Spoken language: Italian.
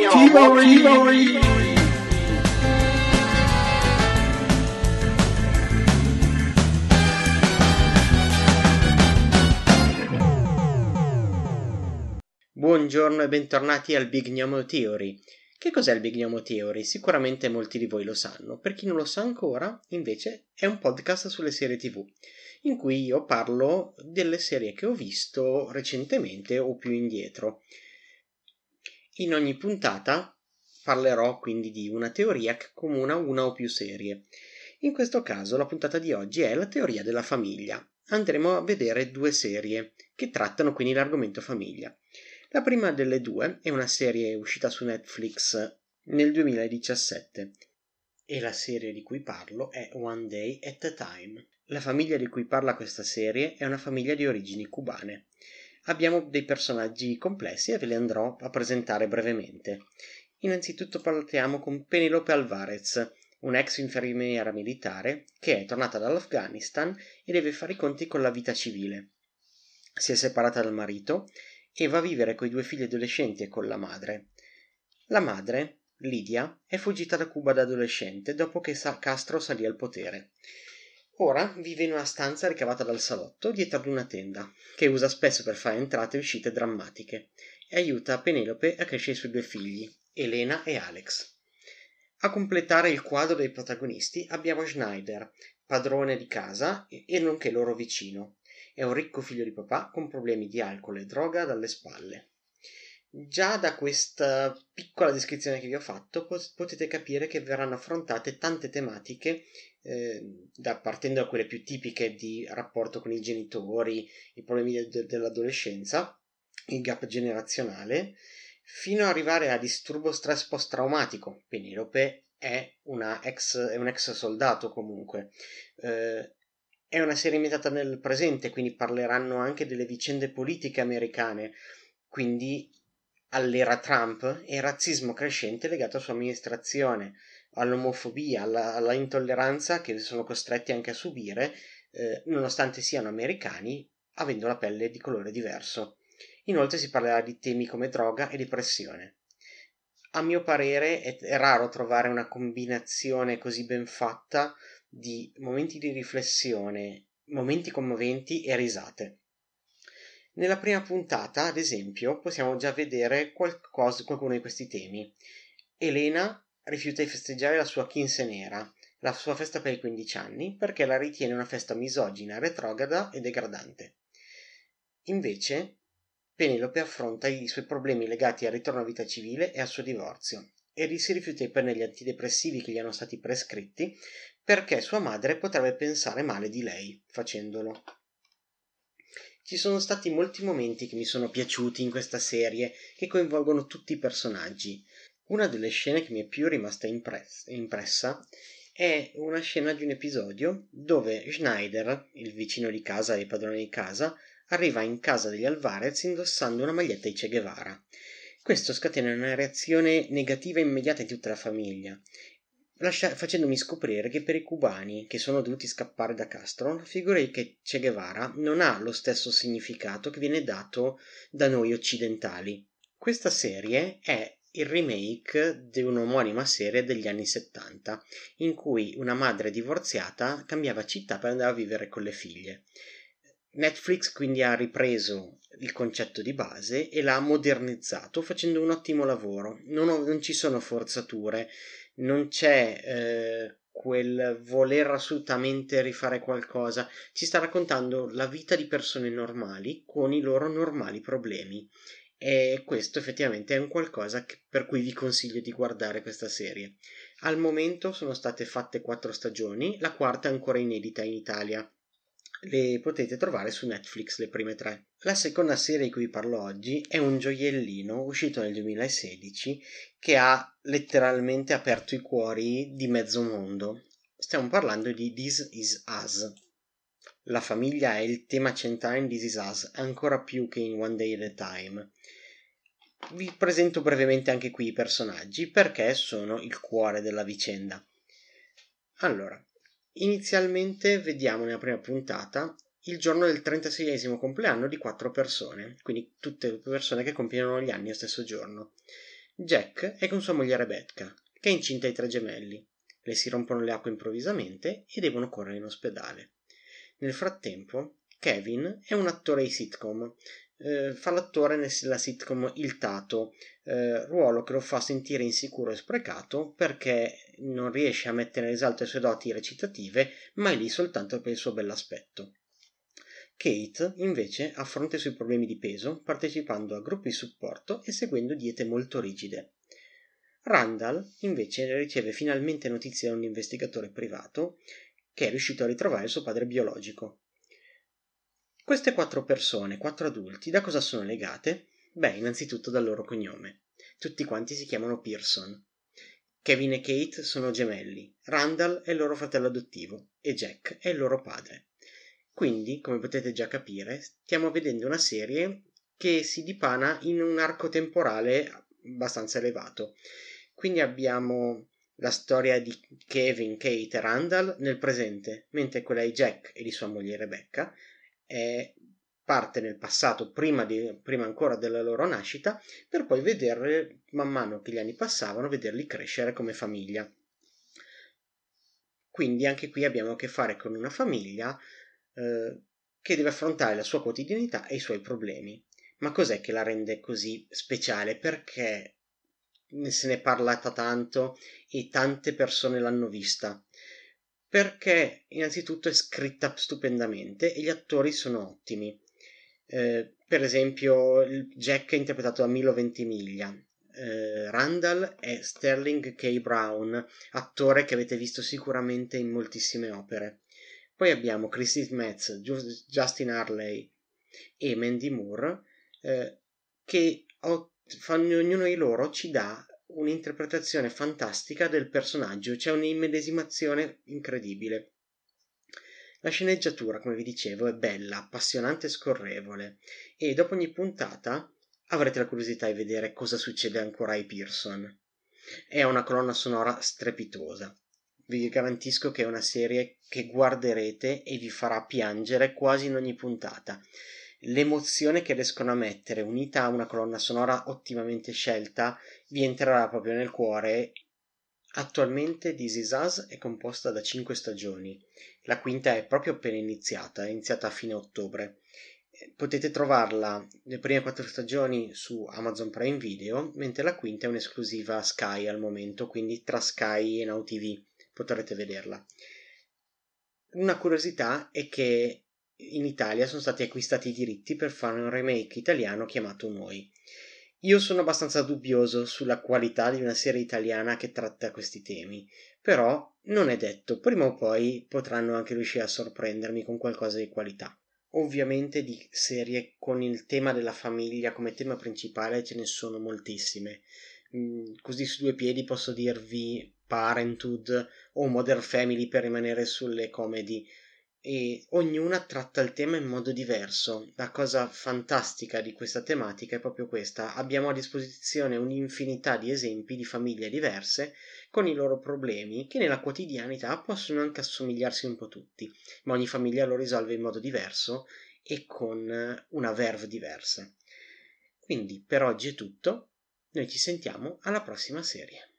Thievery. Buongiorno e bentornati al Big Gnomo Theory. Che cos'è il Big Gnomo Theory? Sicuramente molti di voi lo sanno. Per chi non lo sa ancora, invece, è un podcast sulle serie TV, in cui io parlo delle serie che ho visto recentemente o più indietro. In ogni puntata parlerò quindi di una teoria che accomuna una o più serie. In questo caso la puntata di oggi è la teoria della famiglia. Andremo a vedere due serie che trattano quindi l'argomento famiglia. La prima delle due è una serie uscita su Netflix nel 2017 e la serie di cui parlo è One Day at a Time. La famiglia di cui parla questa serie è una famiglia di origini cubane abbiamo dei personaggi complessi e ve li andrò a presentare brevemente. Innanzitutto partiamo con Penelope Alvarez, un'ex infermiera militare che è tornata dall'Afghanistan e deve fare i conti con la vita civile. Si è separata dal marito e va a vivere coi due figli adolescenti e con la madre. La madre, Lidia, è fuggita da Cuba da adolescente dopo che Castro salì al potere Ora vive in una stanza ricavata dal salotto dietro ad una tenda, che usa spesso per fare entrate e uscite drammatiche, e aiuta Penelope a crescere i suoi due figli, Elena e Alex. A completare il quadro dei protagonisti abbiamo Schneider, padrone di casa e nonché loro vicino. È un ricco figlio di papà con problemi di alcol e droga dalle spalle. Già da questa piccola descrizione che vi ho fatto potete capire che verranno affrontate tante tematiche, eh, da, partendo da quelle più tipiche di rapporto con i genitori, i problemi de- de- dell'adolescenza, il gap generazionale, fino ad arrivare a disturbo stress post-traumatico. Penelope è, ex, è un ex soldato comunque. Eh, è una serie ambientata nel presente, quindi parleranno anche delle vicende politiche americane, quindi all'era Trump e il razzismo crescente legato alla sua amministrazione, all'omofobia, alla, alla intolleranza che sono costretti anche a subire, eh, nonostante siano americani, avendo la pelle di colore diverso. Inoltre si parlerà di temi come droga e depressione. A mio parere è, è raro trovare una combinazione così ben fatta di momenti di riflessione, momenti commoventi e risate. Nella prima puntata, ad esempio, possiamo già vedere qualcosa, qualcuno di questi temi. Elena rifiuta di festeggiare la sua quincenera, la sua festa per i 15 anni, perché la ritiene una festa misogina, retrograda e degradante. Invece, Penelope affronta i suoi problemi legati al ritorno a vita civile e al suo divorzio e si rifiuta di prendere gli antidepressivi che gli erano stati prescritti perché sua madre potrebbe pensare male di lei facendolo. Ci sono stati molti momenti che mi sono piaciuti in questa serie che coinvolgono tutti i personaggi. Una delle scene che mi è più rimasta impressa è una scena di un episodio dove Schneider, il vicino di casa e padrone di casa, arriva in casa degli Alvarez indossando una maglietta di Che Guevara. Questo scatena una reazione negativa immediata in tutta la famiglia lascia- facendomi scoprire che per i cubani che sono dovuti scappare da Castro, la figura di Che Guevara non ha lo stesso significato che viene dato da noi occidentali. Questa serie è il remake di un'omonima serie degli anni 70, in cui una madre divorziata cambiava città per andare a vivere con le figlie. Netflix quindi ha ripreso il concetto di base e l'ha modernizzato facendo un ottimo lavoro. Non, ho, non ci sono forzature, non c'è eh, quel voler assolutamente rifare qualcosa, ci sta raccontando la vita di persone normali con i loro normali problemi. E questo effettivamente è un qualcosa che, per cui vi consiglio di guardare questa serie. Al momento sono state fatte quattro stagioni, la quarta è ancora inedita in Italia le potete trovare su Netflix le prime tre. La seconda serie di cui parlo oggi è un gioiellino uscito nel 2016 che ha letteralmente aperto i cuori di mezzo mondo. Stiamo parlando di This Is Us. La famiglia è il tema centrale in This Is Us, ancora più che in One Day at a Time. Vi presento brevemente anche qui i personaggi perché sono il cuore della vicenda. Allora, Inizialmente vediamo nella prima puntata il giorno del 36esimo compleanno di quattro persone, quindi tutte persone che compiono gli anni lo stesso giorno. Jack è con sua moglie Rebecca, che è incinta di tre gemelli. Le si rompono le acque improvvisamente e devono correre in ospedale. Nel frattempo, Kevin è un attore di sitcom. Eh, fa l'attore nella sitcom Il Tato, eh, ruolo che lo fa sentire insicuro e sprecato perché non riesce a mettere in risalto le sue doti recitative, ma è lì soltanto per il suo bell'aspetto. Kate, invece, affronta i suoi problemi di peso partecipando a gruppi di supporto e seguendo diete molto rigide. Randall, invece, riceve finalmente notizie da un investigatore privato che è riuscito a ritrovare il suo padre biologico. Queste quattro persone, quattro adulti, da cosa sono legate? Beh, innanzitutto dal loro cognome. Tutti quanti si chiamano Pearson. Kevin e Kate sono gemelli, Randall è il loro fratello adottivo e Jack è il loro padre. Quindi, come potete già capire, stiamo vedendo una serie che si dipana in un arco temporale abbastanza elevato. Quindi abbiamo la storia di Kevin, Kate e Randall nel presente, mentre quella di Jack e di sua moglie Rebecca è parte nel passato, prima, di, prima ancora della loro nascita, per poi vederle, man mano che gli anni passavano, vederli crescere come famiglia. Quindi anche qui abbiamo a che fare con una famiglia eh, che deve affrontare la sua quotidianità e i suoi problemi. Ma cos'è che la rende così speciale? Perché se ne è parlata tanto e tante persone l'hanno vista? Perché innanzitutto è scritta stupendamente e gli attori sono ottimi. Eh, per esempio, Jack è interpretato da Milo Ventimiglia. Eh, Randall è Sterling K. Brown, attore che avete visto sicuramente in moltissime opere. Poi abbiamo Christy Metz, Justin Harley e Mandy Moore eh, che ognuno di loro ci dà un'interpretazione fantastica del personaggio, c'è un'immedesimazione incredibile. La sceneggiatura, come vi dicevo, è bella, appassionante e scorrevole e dopo ogni puntata avrete la curiosità di vedere cosa succede ancora ai Pearson. È una colonna sonora strepitosa vi garantisco che è una serie che guarderete e vi farà piangere quasi in ogni puntata. L'emozione che riescono a mettere, unita a una colonna sonora ottimamente scelta, vi entrerà proprio nel cuore. Attualmente This Is Us è composta da 5 stagioni. La quinta è proprio appena iniziata, è iniziata a fine ottobre. Potete trovarla le prime quattro stagioni su Amazon Prime Video, mentre la quinta è un'esclusiva Sky al momento, quindi tra Sky e Now TV potrete vederla. Una curiosità è che in Italia sono stati acquistati i diritti per fare un remake italiano chiamato Noi. Io sono abbastanza dubbioso sulla qualità di una serie italiana che tratta questi temi, però non è detto, prima o poi potranno anche riuscire a sorprendermi con qualcosa di qualità. Ovviamente di serie con il tema della famiglia come tema principale ce ne sono moltissime. Mm, così su due piedi posso dirvi Parenthood o Modern Family per rimanere sulle comedy e ognuna tratta il tema in modo diverso. La cosa fantastica di questa tematica è proprio questa. Abbiamo a disposizione un'infinità di esempi di famiglie diverse con i loro problemi che nella quotidianità possono anche assomigliarsi un po' tutti, ma ogni famiglia lo risolve in modo diverso e con una verve diversa. Quindi per oggi è tutto, noi ci sentiamo alla prossima serie.